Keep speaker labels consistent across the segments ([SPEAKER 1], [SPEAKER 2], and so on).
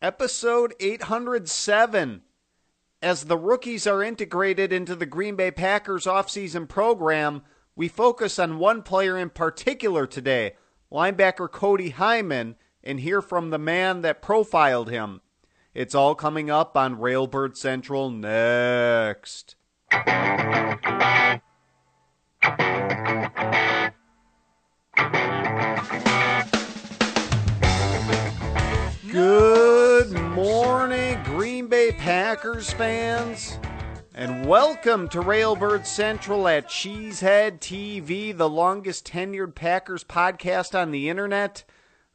[SPEAKER 1] episode 807. As the rookies are integrated into the Green Bay Packers offseason program, we focus on one player in particular today, linebacker Cody Heiman, and hear from the man that profiled him. It's all coming up on Railbird Central next. Good morning, Green Bay Packers fans, and welcome to Railbird Central at Cheesehead TV, the longest tenured Packers podcast on the internet.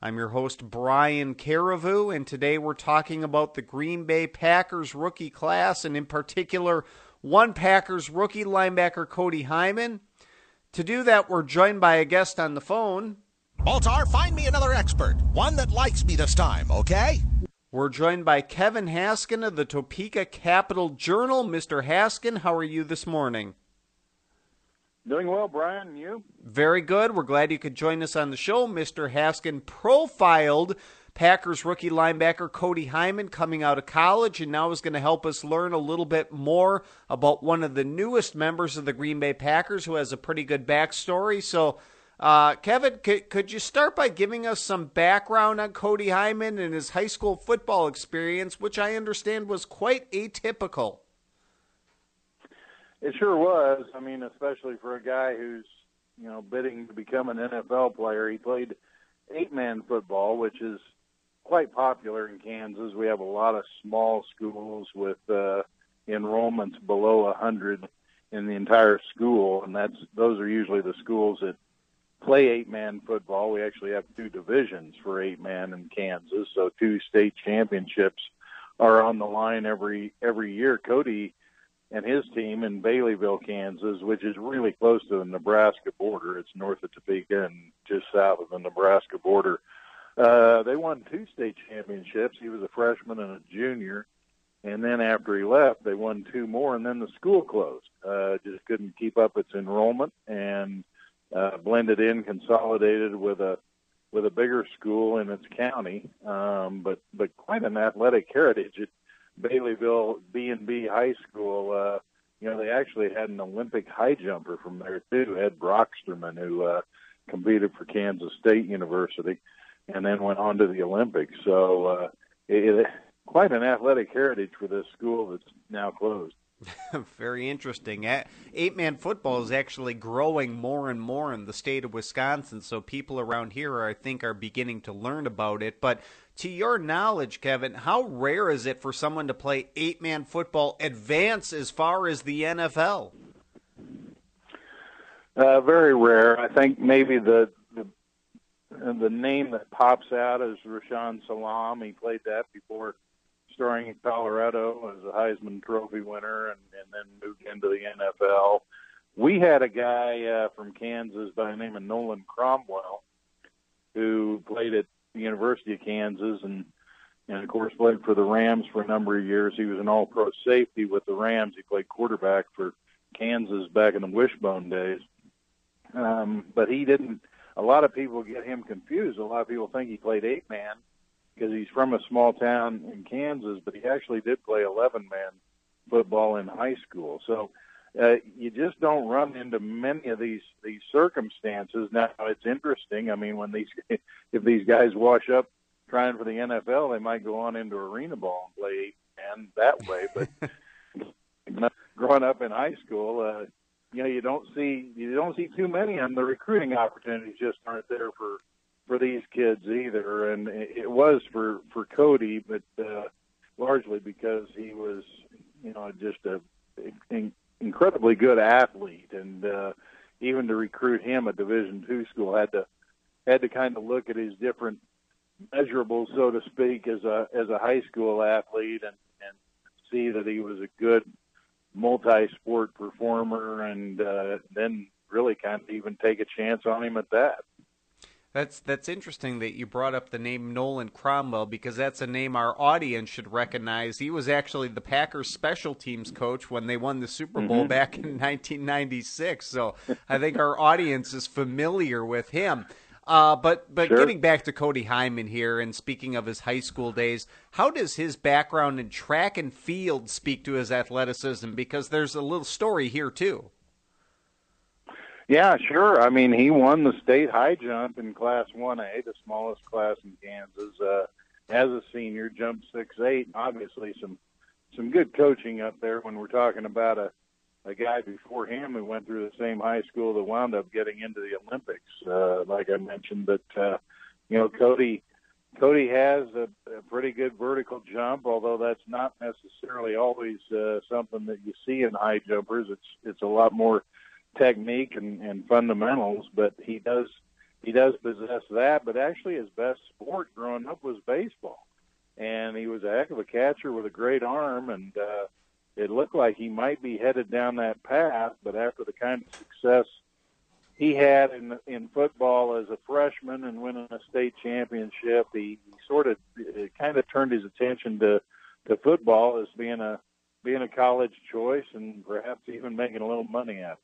[SPEAKER 1] I'm your host, Brian Carriveau, and today we're talking about the Green Bay Packers rookie class, and in particular, one Packers rookie linebacker, Cody Heiman. To do that, we're joined by a guest on the phone.
[SPEAKER 2] Baltar, find me another expert. One that likes me this time, okay?
[SPEAKER 1] We're joined by Kevin Haskin of the Topeka Capital Journal. Mr. Haskin, how are you this morning?
[SPEAKER 3] Doing well, Brian. And you?
[SPEAKER 1] Very good. We're glad you could join us on the show. Mr. Haskin profiled Packers rookie linebacker Cody Heiman coming out of college and now is going to help us learn a little bit more about one of the newest members of the Green Bay Packers who has a pretty good backstory. So, uh, Kevin, could, could you start by giving us some background on Cody Heiman and his high school football experience, which I understand was quite atypical?
[SPEAKER 3] It sure was. I mean, especially for a guy who's, you know, bidding to become an NFL player. He played eight man football, which is quite popular in Kansas. We have a lot of small schools with uh, enrollments below a hundred in the entire school, and that's those are usually the schools that play eight man football. We actually have two divisions for eight man in Kansas, so two state championships are on the line every every year. Cody and his team in Baileyville, Kansas, which is really close to the Nebraska border. It's north of Topeka and just south of the Nebraska border. Uh, they won two state championships. He was a freshman and a junior. And then after he left, they won two more, and then the school closed. Uh, just couldn't keep up its enrollment, and uh, blended in, consolidated with a with a bigger school in its county. Um, but but quite an athletic heritage. It, Baileyville B and B High School. Uh, you know, they actually had an Olympic high jumper from there too, Ed Broxterman, who uh, competed for Kansas State University, and then went on to the Olympics. So uh, it, it, quite an athletic heritage for this school that's now closed.
[SPEAKER 1] Very interesting. Eight man football is actually growing more and more in the state of Wisconsin, so people around here, I think, are beginning to learn about it. But to your knowledge, Kevin, how rare is it for someone to play eight man football advance as far as the NFL?
[SPEAKER 3] Uh, very rare. I think maybe the, the the name that pops out is Rashaan Salaam. He played that before starring in Colorado as a Heisman Trophy winner, and, and then moved into the NFL. We had a guy uh, from Kansas by the name of Nolan Cromwell who played at the University of Kansas and and of course played for the Rams for a number of years. He was an all pro safety with the Rams. He played quarterback for Kansas back in the wishbone days. Um, but he didn't a lot of people get him confused. A lot of people think he played eight man because he's from a small town in Kansas, but he actually did play 11 man football in high school. So uh, you just don't run into many of these these circumstances. Now it's interesting. I mean, when these if these guys wash up trying for the NFL, they might go on into arena ball and play eight man that way. But growing up in high school, uh, you know, you don't see you don't see too many, of them. the recruiting opportunities just aren't there for for these kids either. And it was for for Cody, but uh, largely because he was, you know, just a incredibly good athlete, and uh, even to recruit him, a Division two school had to had to kind of look at his different measurables, so to speak, as a as a high school athlete, and and see that he was a good multi-sport performer, and uh, then really kind of even take a chance on him at that.
[SPEAKER 1] That's that's interesting that you brought up the name Nolan Cromwell because that's a name our audience should recognize. He was actually the Packers special teams coach when they won the Super Bowl mm-hmm. back in 1996. So I think our audience is familiar with him. Uh, but but
[SPEAKER 3] Sure.
[SPEAKER 1] getting back to Cody Heiman here, and speaking of his high school days, how does his background in track and field speak to his athleticism? Because there's a little story here too.
[SPEAKER 3] Yeah, sure. I mean, he won the state high jump in Class 1A, the smallest class in Kansas. Uh, as a senior, jumped six eight. Obviously, some some good coaching up there when we're talking about a a guy before him who went through the same high school that wound up getting into the Olympics, uh, like I mentioned. But uh, you know, Cody Cody has a, a pretty good vertical jump, although that's not necessarily always uh, something that you see in high jumpers. It's it's a lot more technique and, and fundamentals, but he does he does possess that. But actually, his best sport growing up was baseball, and he was a heck of a catcher with a great arm, and uh, it looked like he might be headed down that path. But after the kind of success he had in in football as a freshman and winning a state championship, he, he sort of kind of turned his attention to to football as being a being a college choice and perhaps even making a little money at it.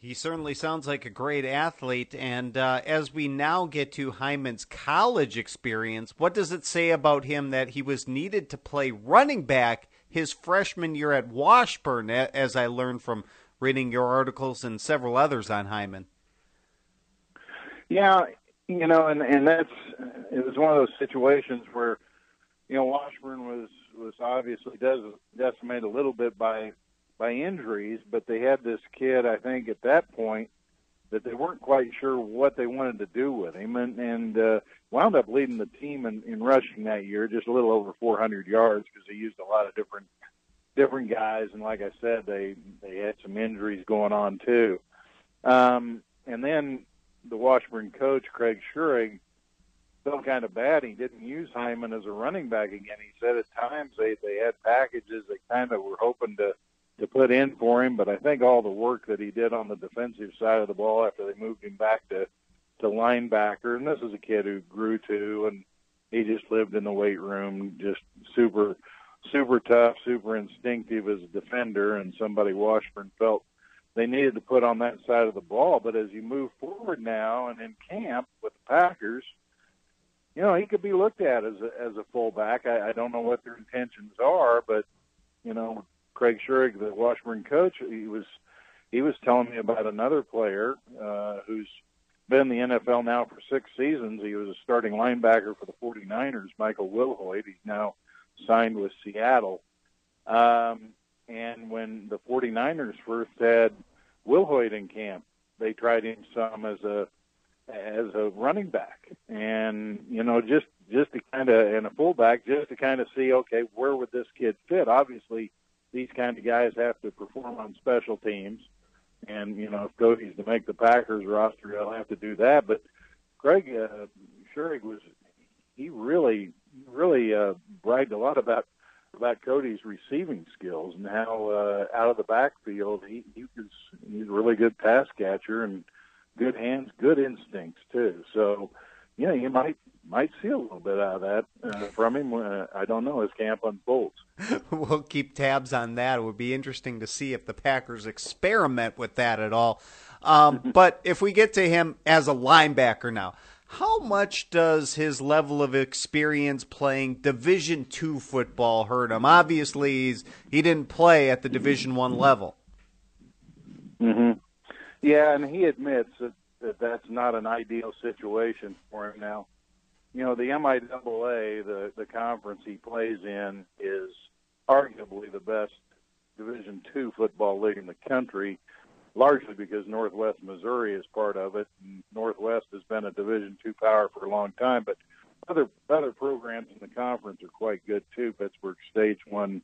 [SPEAKER 1] He certainly sounds like a great athlete. And uh, as we now get to Heiman's college experience, what does it say about him that he was needed to play running back his freshman year at Washburn, as I learned from reading your articles and several others on Heiman?
[SPEAKER 3] Yeah, you know, and and that's it was one of those situations where you know Washburn was was obviously des- decimated a little bit by by injuries, but they had this kid I think at that point that they weren't quite sure what they wanted to do with him, and and uh, wound up leading the team in, in rushing that year, just a little over 400 yards because he used a lot of different different guys, and like I said, they they had some injuries going on too. Um, and then the Washburn coach, Craig Schurig, felt kind of bad. He didn't use Heiman as a running back again. He said at times they they had packages they kind of were hoping to to put in for him, but I think all the work that he did on the defensive side of the ball after they moved him back to to linebacker, and this is a kid who grew to, and he just lived in the weight room, just super super tough, super instinctive as a defender, and somebody Washburn felt they needed to put on that side of the ball. But as you move forward now and in camp with the Packers, you know he could be looked at as a, as a fullback. I, I don't know what their intentions are, but you know Craig Schurig, the Washburn coach, he was he was telling me about another player uh, who's been in the NFL now for six seasons. He was a starting linebacker for the 49ers, Michael Wilhoite. He's now signed with Seattle. Um, and when the 49ers first had Wilhoite in camp, they tried him some as a as a running back, and you know just just to kind of and a fullback just to kind of see okay where would this kid fit. Obviously, these kind of guys have to perform on special teams, and you know if Cody's to make the Packers roster, he'll have to do that. But Craig uh, Schurig was he really really uh, bragged a lot about about Cody's receiving skills and how uh, out of the backfield he he was he's a really good pass catcher and good hands, good instincts too. So, you know, you might might see a little bit out of that uh, from him. Uh, I don't know as camp unfolds.
[SPEAKER 1] we'll keep tabs on that. It would be interesting to see if the Packers experiment with that at all. Um, but if we get to him as a linebacker now, how much does his level of experience playing Division two football hurt him? Obviously, he's, he didn't play at the Division one level.
[SPEAKER 3] hmm Yeah, and he admits that, that that's not an ideal situation for him now. You know, the MIAA, the the conference he plays in, is arguably the best Division two football league in the country, largely because Northwest Missouri is part of it. And Northwest has been a Division two power for a long time, but other other programs in the conference are quite good too. Pittsburg State's won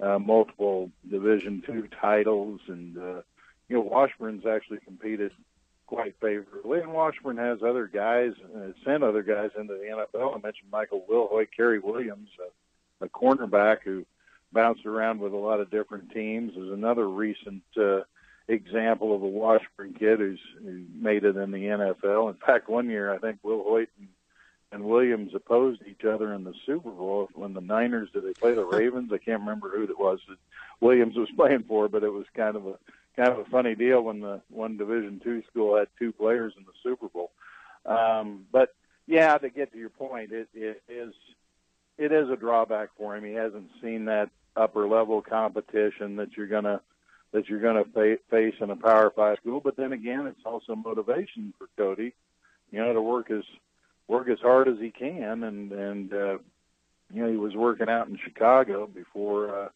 [SPEAKER 3] uh, multiple Division two titles, and uh, you know Washburn's actually competed quite favorably. And Washburn has other guys, uh, sent other guys into the NFL. I mentioned Michael Wilhoite, Cary Williams, a, a cornerback who bounced around with a lot of different teams, is another recent uh, example of a Washburn kid who's who made it in the NFL. In fact, one year I think Wilhoite and and Williams opposed each other in the Super Bowl when the Niners did they play the Ravens? I can't remember who it was that Williams was playing for, but it was kind of a kind of a funny deal when the one Division two school had two players in the Super Bowl. Um, but yeah, to get to your point, it, it is it is a drawback for him. He hasn't seen that upper level competition that you're gonna that you're gonna fa- face in a Power Five school. But then again, it's also motivation for Cody, you know, to work as work as hard as he can. And and uh, you know, he was working out in Chicago before uh,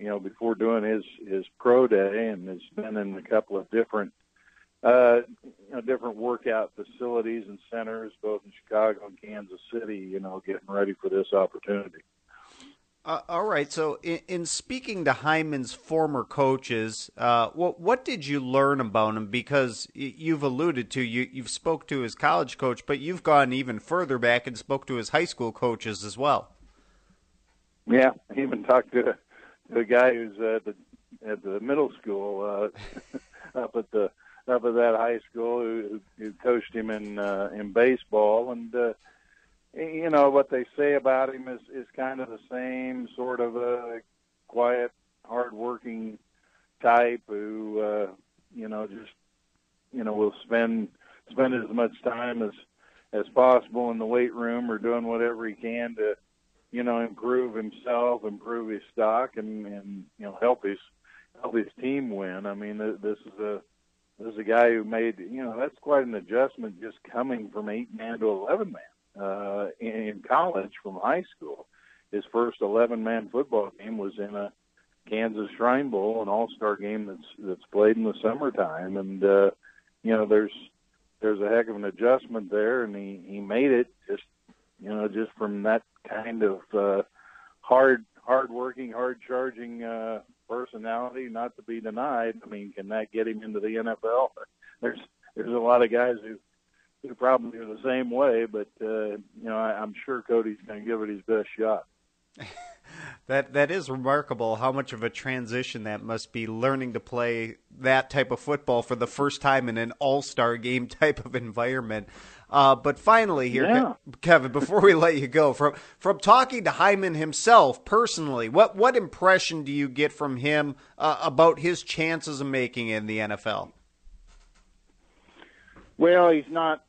[SPEAKER 3] you know before doing his his pro day, and has been in a couple of different uh, you know, different workout facilities and centers, both in Chicago and Kansas City. You know, getting ready for this opportunity.
[SPEAKER 1] Uh, all right. So, in, in, speaking to Heiman's former coaches, uh, what what did you learn about him? Because you've alluded to you you've spoke to his college coach, but you've gone even further back and spoke to his high school coaches as well.
[SPEAKER 3] Yeah, I even talked to, a guy who's at the at the middle school uh, up at the up at that high school who, who coached him in uh, in baseball, and uh, you know what they say about him is is kind of the same sort of a quiet, hardworking type who uh, you know just you know will spend spend as much time as as possible in the weight room or doing whatever he can to you know improve himself, improve his stock, and and you know help his help his team win. I mean, this is a this is a guy who made you know that's quite an adjustment just coming from eight man to eleven man uh, in college from high school. His first eleven man football game was in a Kansas Shrine Bowl, an All Star game that's that's played in the summertime, and uh, you know there's there's a heck of an adjustment there, and he he made it just you know just from that kind of uh, hard hard working, hard charging uh, personality, not to be denied. I mean, can that get him into the NFL? There's there's a lot of guys who who probably are the same way, but uh, you know, I, I'm sure Cody's going to give it his best shot.
[SPEAKER 1] that that is remarkable how much of a transition that must be learning to play that type of football for the first time in an all-star game type of environment. Uh, but finally, here,
[SPEAKER 3] yeah.
[SPEAKER 1] Kevin, before we let you go, from from talking to Heiman himself personally, what what impression do you get from him uh, about his chances of making in the NFL?
[SPEAKER 3] Well, he's not,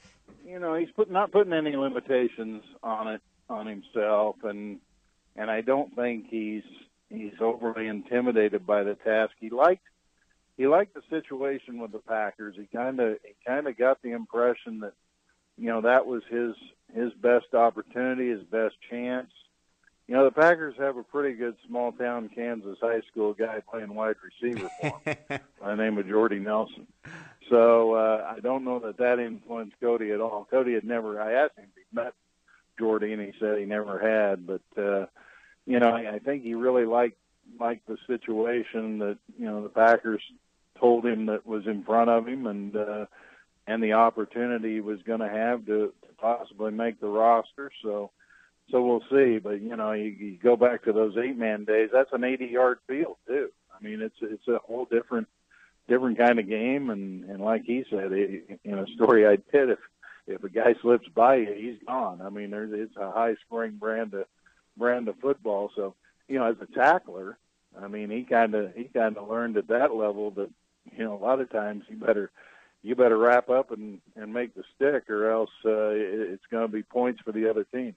[SPEAKER 3] you know, he's put, not putting any limitations on it on himself, and and I don't think he's he's overly intimidated by the task. He liked he liked the situation with the Packers. He kind of he kind of got the impression that you know that was his his best opportunity, his best chance. You know, the Packers have a pretty good small town Kansas high school guy playing wide receiver for them by the name of Jordy Nelson. So uh, I don't know that that influenced Cody at all. Cody had never. I asked him if he met Jordy, and he said he never had. But uh, you know, I, I think he really liked liked the situation that you know the Packers told him that was in front of him, and uh, and the opportunity he was going to have to, possibly make the roster. So, so we'll see. But you know, you, you go back to those eight man days. That's an 80 yard field too. I mean, it's it's a whole different different kind of game. And and like he said, it, in a story I did, if if a guy slips by you, he's gone. I mean, there's it's a high scoring brand of brand of football. So you know, as a tackler, I mean, he kind of he kind of learned at that level that you know a lot of times you better you better wrap up and and make the stick, or else uh, it's going to be points for the other team.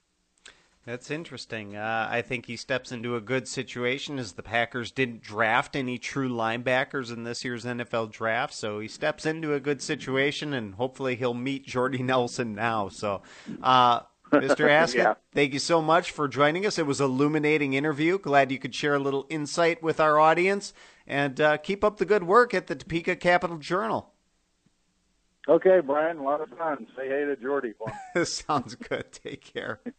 [SPEAKER 1] That's interesting. Uh, I think he steps into a good situation as the Packers didn't draft any true linebackers in this year's NFL draft, so he steps into a good situation, and hopefully he'll meet Jordy Nelson now. So, uh, Mr. Haskin, yeah. thank you so much for joining us. It was an illuminating interview. Glad you could share a little insight with our audience, and uh, keep up the good work at the Topeka Capital Journal.
[SPEAKER 3] Okay, Brian, a lot of fun. Say hey to Jordy for
[SPEAKER 1] me. Sounds good. Take care.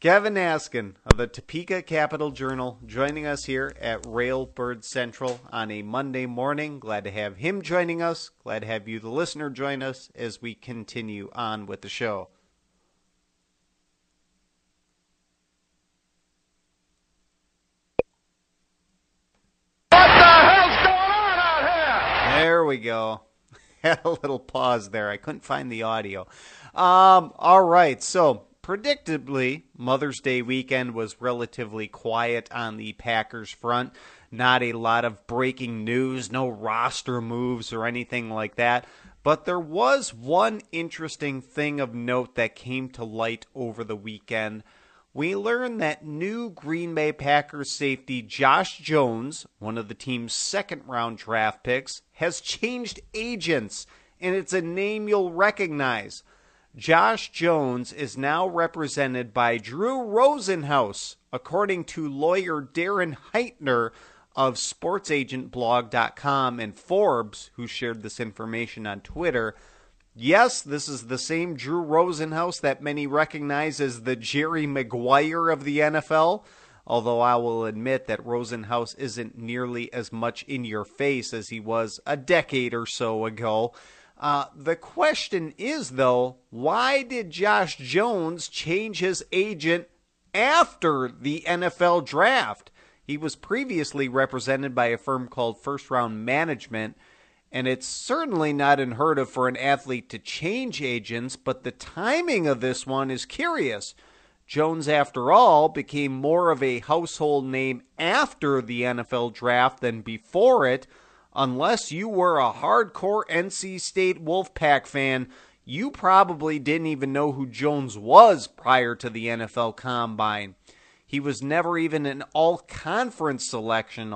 [SPEAKER 1] Kevin Haskin of the Topeka Capital Journal joining us here at Railbird Central on a Monday morning. Glad to have him joining us. Glad to have you, the listener, join us as we continue on with the show.
[SPEAKER 4] What the hell's going on out
[SPEAKER 1] here? There we go. had a little pause there. I couldn't find the audio. Um, all right, so predictably, Mother's Day weekend was relatively quiet on the Packers front. Not a lot of breaking news, no roster moves or anything like that. But there was one interesting thing of note that came to light over the weekend. We learned that new Green Bay Packers safety Josh Jones, one of the team's second round draft picks, has changed agents, and it's a name you'll recognize. Josh Jones is now represented by Drew Rosenhaus, according to lawyer Darren Heitner of sportsagentblog.com and Forbes, who shared this information on Twitter. Yes, this is the same Drew Rosenhaus that many recognize as the Jerry Maguire of the NFL. Although I will admit that Rosenhaus isn't nearly as much in your face as he was a decade or so ago. Uh, the question is, though, why did Josh Jones change his agent after the NFL draft? He was previously represented by a firm called First Round Management, and it's certainly not unheard of for an athlete to change agents, but the timing of this one is curious. Jones, after all, became more of a household name after the NFL draft than before it. Unless you were a hardcore NC State Wolfpack fan, you probably didn't even know who Jones was prior to the NFL Combine. He was never even an all conference selection,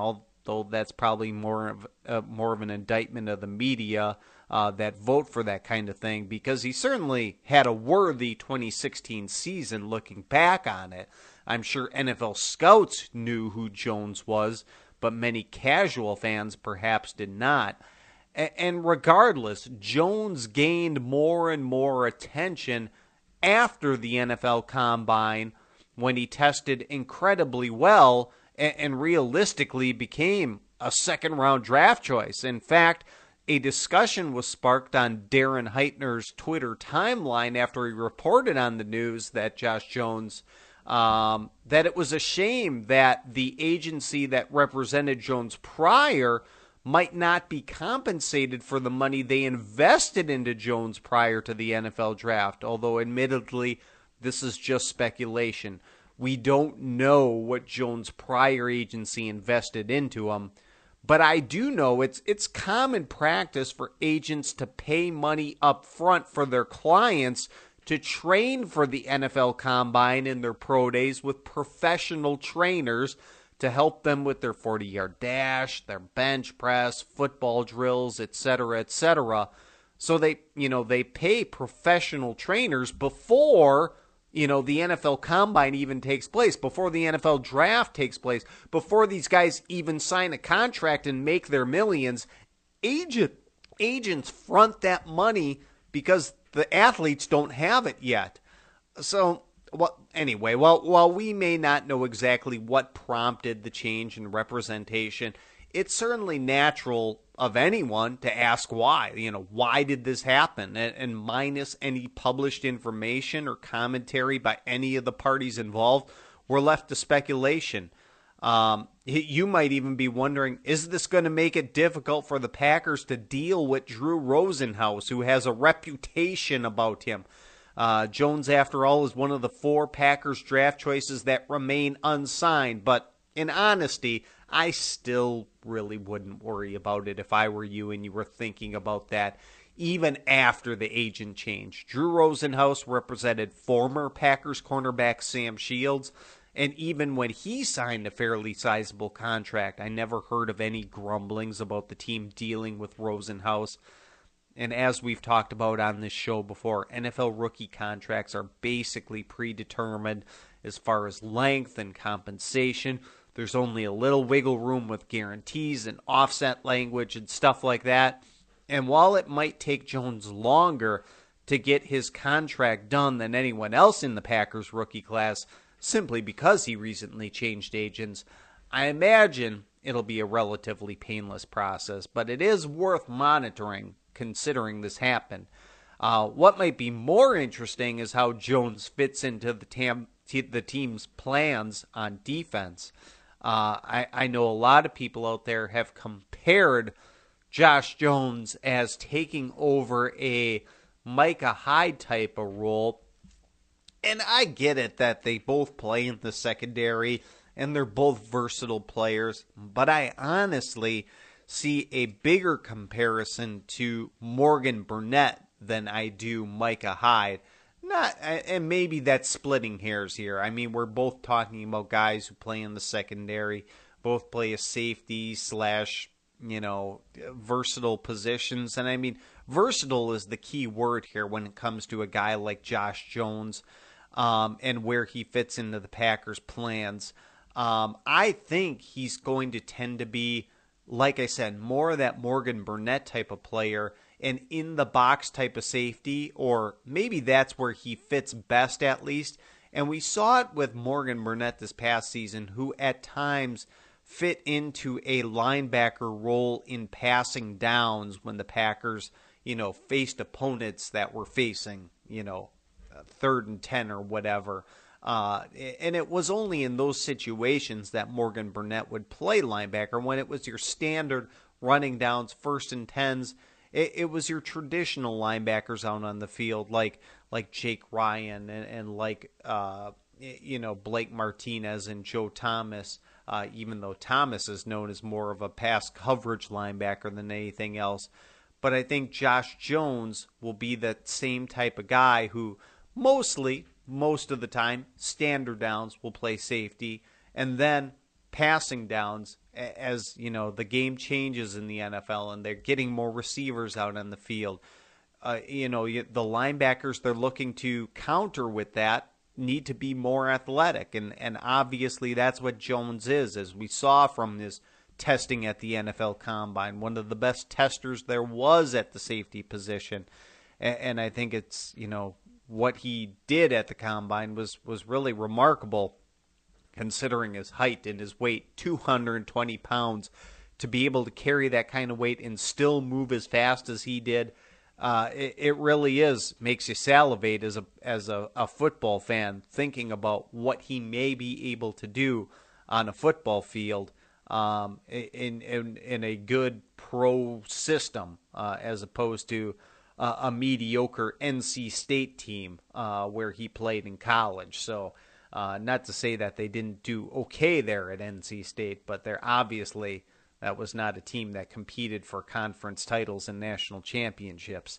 [SPEAKER 1] although that's probably more of uh, more of an indictment of the media uh, that vote for that kind of thing because he certainly had a worthy 2016 season looking back on it. I'm sure NFL scouts knew who Jones was, but many casual fans perhaps did not. And regardless, Jones gained more and more attention after the NFL Combine when he tested incredibly well and, and realistically became a second round draft choice. In fact, a discussion was sparked on Darren Heitner's Twitter timeline after he reported on the news that Josh Jones um, that it was a shame that the agency that represented Jones prior might not be compensated for the money they invested into Jones prior to the NFL draft. Although, admittedly, this is just speculation. We don't know what Jones' prior agency invested into him, but I do know it's it's common practice for agents to pay money up front for their clients to train for the NFL Combine in their pro days with professional trainers to help them with their 40-yard dash, their bench press, football drills, etc., etc. So they, you know, they pay professional trainers before you know, the NFL combine even takes place, before the NFL draft takes place, before these guys even sign a contract and make their millions, agent agents front that money because the athletes don't have it yet. So, well, anyway, well, while we may not know exactly what prompted the change in representation, it's certainly natural of anyone to ask why. You know, why did this happen? And, and, minus any published information or commentary by any of the parties involved, we're left to speculation. Um, you might even be wondering is this going to make it difficult for the Packers to deal with Drew Rosenhaus, who has a reputation about him? Uh, Jones, after all, is one of the four Packers draft choices that remain unsigned. But in honesty, I still really wouldn't worry about it if I were you and you were thinking about that even after the agent change. Drew Rosenhaus represented former Packers cornerback Sam Shields, and even when he signed a fairly sizable contract, I never heard of any grumblings about the team dealing with Rosenhaus. And as we've talked about on this show before, NFL rookie contracts are basically predetermined as far as length and compensation. There's only a little wiggle room with guarantees and offset language and stuff like that. And while it might take Jones longer to get his contract done than anyone else in the Packers rookie class, simply because he recently changed agents, I imagine it'll be a relatively painless process, but it is worth monitoring considering this happened. Uh, what might be more interesting is how Jones fits into the, tam- the team's plans on defense. Uh, I, I know a lot of people out there have compared Josh Jones as taking over a Micah Hyde type of role. And I get it that they both play in the secondary and they're both versatile players. But I honestly see a bigger comparison to Morgan Burnett than I do Micah Hyde. Not, and maybe that's splitting hairs here. I mean, we're both talking about guys who play in the secondary, both play a safety slash, you know, versatile positions. And I mean, versatile is the key word here when it comes to a guy like Josh Jones um, and where he fits into the Packers' plans. Um, I think he's going to tend to be, like I said, more of that Morgan Burnett type of player and in the box type of safety, or maybe that's where he fits best at least. And we saw it with Morgan Burnett this past season, who at times fit into a linebacker role in passing downs when the Packers, you know, faced opponents that were facing, you know, third and 10 or whatever. Uh, and it was only in those situations that Morgan Burnett would play linebacker when it was your standard running downs, first and tens. It, it was your traditional linebackers out on the field, like like Jake Ryan and, and like uh, you know Blake Martinez and Joe Thomas. Uh, even though Thomas is known as more of a pass coverage linebacker than anything else, but I think Josh Jones will be that same type of guy who mostly, most of the time, standard downs will play safety, and then passing downs as you know the game changes in the NFL and they're getting more receivers out on the field. Uh, you know the linebackers they're looking to counter with that need to be more athletic, and and obviously that's what Jones is, as we saw from his testing at the NFL Combine, one of the best testers there was at the safety position, and, and I think it's you know what he did at the combine was was really remarkable, considering his height and his weight, 220 pounds, to be able to carry that kind of weight and still move as fast as he did. Uh, it, it, really is makes you salivate as a as a, a football fan thinking about what he may be able to do on a football field um, in, in in a good pro system uh, as opposed to uh, a mediocre NC State team uh, where he played in college. So, uh, not to say that they didn't do okay there at NC State, but they're obviously that was not a team that competed for conference titles and national championships.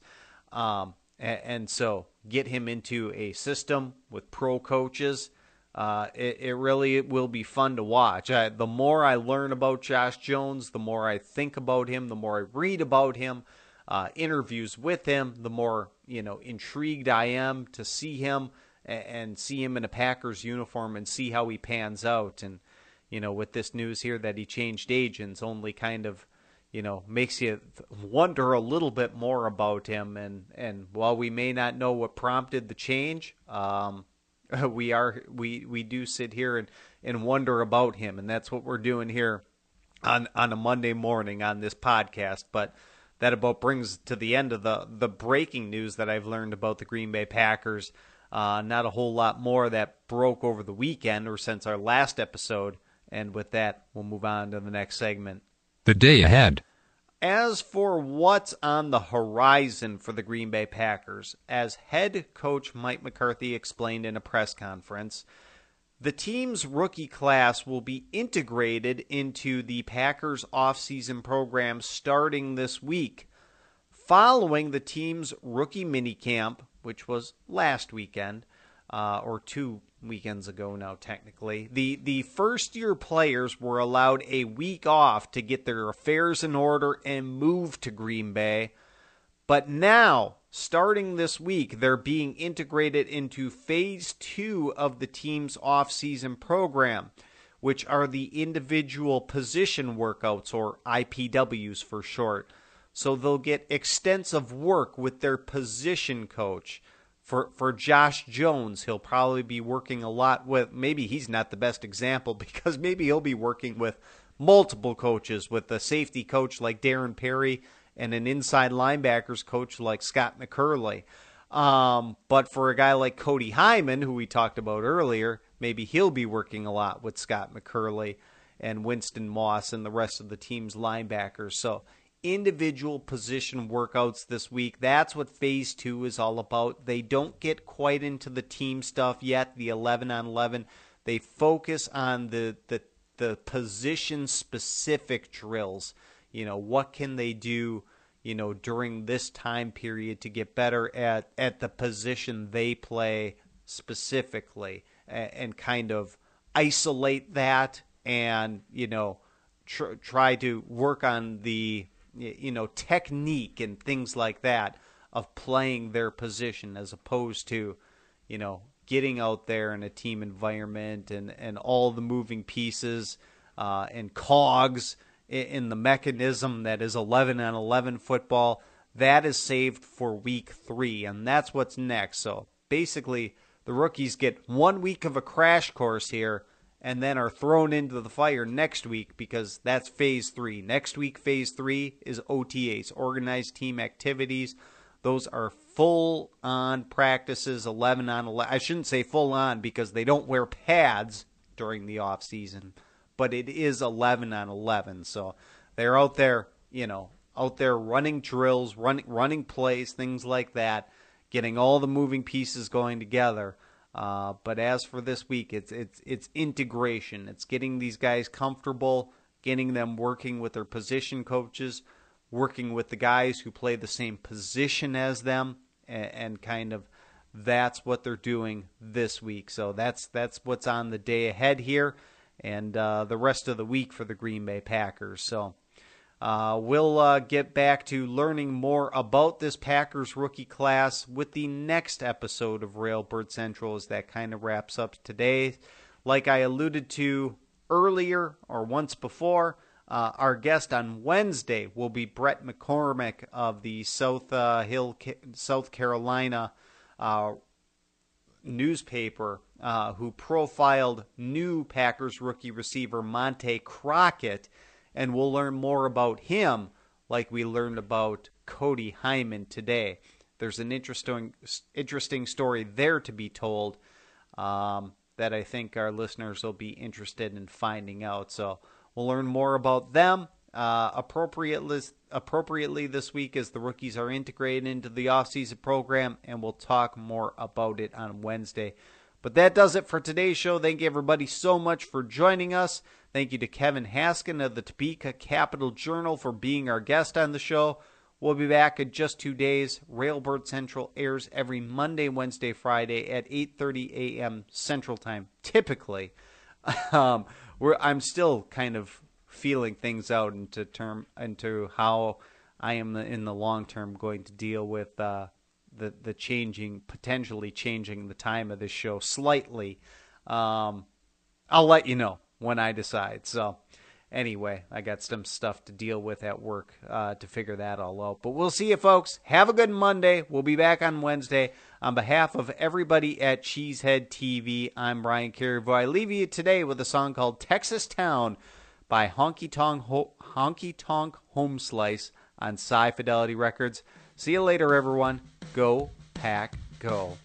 [SPEAKER 1] Um, and, and, so, get him into a system with pro coaches. Uh, it, it, really will be fun to watch. I, the more I learn about Josh Jones, the more I think about him, the more I read about him, uh, interviews with him, the more you know intrigued I am to see him and, see him in a Packers uniform and see how he pans out. And you know, with this news here that he changed agents, only kind of you know makes you wonder a little bit more about him. And and while we may not know what prompted the change, um, we are we we do sit here and and wonder about him, and that's what we're doing here on on a Monday morning on this podcast. But that about brings to the end of the the breaking news that I've learned about the Green Bay Packers. Uh, not a whole lot more that broke over the weekend or since our last episode. And with that, we'll move on to the next segment.
[SPEAKER 5] The day ahead.
[SPEAKER 1] As for what's on the horizon for the Green Bay Packers, as head coach Mike McCarthy explained in a press conference, the team's rookie class will be integrated into the Packers offseason program starting this week. Following the team's rookie minicamp, which was last weekend, uh, or two weekends ago now, technically, the, the first year players were allowed a week off to get their affairs in order and move to Green Bay. But now, starting this week, they're being integrated into phase two of the team's off-season program, which are the individual position workouts, or IPWs for short. So they'll get extensive work with their position coach. For for Josh Jones, he'll probably be working a lot with. Maybe he's not the best example because maybe he'll be working with multiple coaches, with a safety coach like Darren Perry and an inside linebackers coach like Scott McCurley. Um, but for a guy like Cody Heiman, who we talked about earlier, maybe he'll be working a lot with Scott McCurley and Winston Moss and the rest of the team's linebackers. So individual position workouts this week. That's what phase two is all about. They don't get quite into the team stuff yet, the 11 on 11. they focus on the the the position specific drills. You know, what can they do, you know, during this time period to get better at at the position they play specifically and, and kind of isolate that and, you know, tr- try to work on the you know technique and things like that of playing their position as opposed to you know getting out there in a team environment and and all the moving pieces uh, and cogs in, in the mechanism that is 11 on 11 football that is saved for week three and that's what's next. So basically the rookies get one week of a crash course here and then are thrown into the fire next week because that's phase three. Next week, phase three is OTAs, organized team activities. Those are full on practices, 11 on 11. I shouldn't say full on because they don't wear pads during the off season, but it is 11 on 11. So they're out there, you know, out there running drills, running running plays, things like that, getting all the moving pieces going together. Uh, but as for this week, it's it's it's integration. It's getting these guys comfortable, getting them working with their position coaches, working with the guys who play the same position as them, and, and kind of that's what they're doing this week. So that's that's what's on the day ahead here, and uh, the rest of the week for the Green Bay Packers. So. Uh, we'll uh, get back to learning more about this Packers rookie class with the next episode of Railbird Central as that kind of wraps up today. Like I alluded to earlier or once before, uh, our guest on Wednesday will be Brett McCormick of the South uh, Hill, South Carolina uh, newspaper, uh, who profiled new Packers rookie receiver Montay Crockett and we'll learn more about him like we learned about Cody Heiman today. There's an interesting interesting story there to be told um, that I think our listeners will be interested in finding out. So we'll learn more about them uh, appropriately, appropriately this week as the rookies are integrated into the offseason program, and we'll talk more about it on Wednesday. But that does it for today's show. Thank you, everybody, so much for joining us. Thank you to Kevin Haskin of the Topeka Capital Journal for being our guest on the show. We'll be back in just two days. Railbird Central airs every Monday, Wednesday, Friday at 8:30 a.m. Central Time. Typically, um, I'm still kind of feeling things out into term into how I am in the long term going to deal with uh, the the changing potentially changing the time of this show slightly. Um, I'll let you know when I decide. So anyway, I got some stuff to deal with at work uh, to figure that all out. But we'll see you, folks. Have a good Monday. We'll be back on Wednesday. On behalf of everybody at Cheesehead TV, I'm Brian Carriveau. I leave you today with a song called Texas Town by Honky Tonk, Ho- Honky Tonk Home Slice on Sci Fidelity Records. See you later, everyone. Go, pack, go.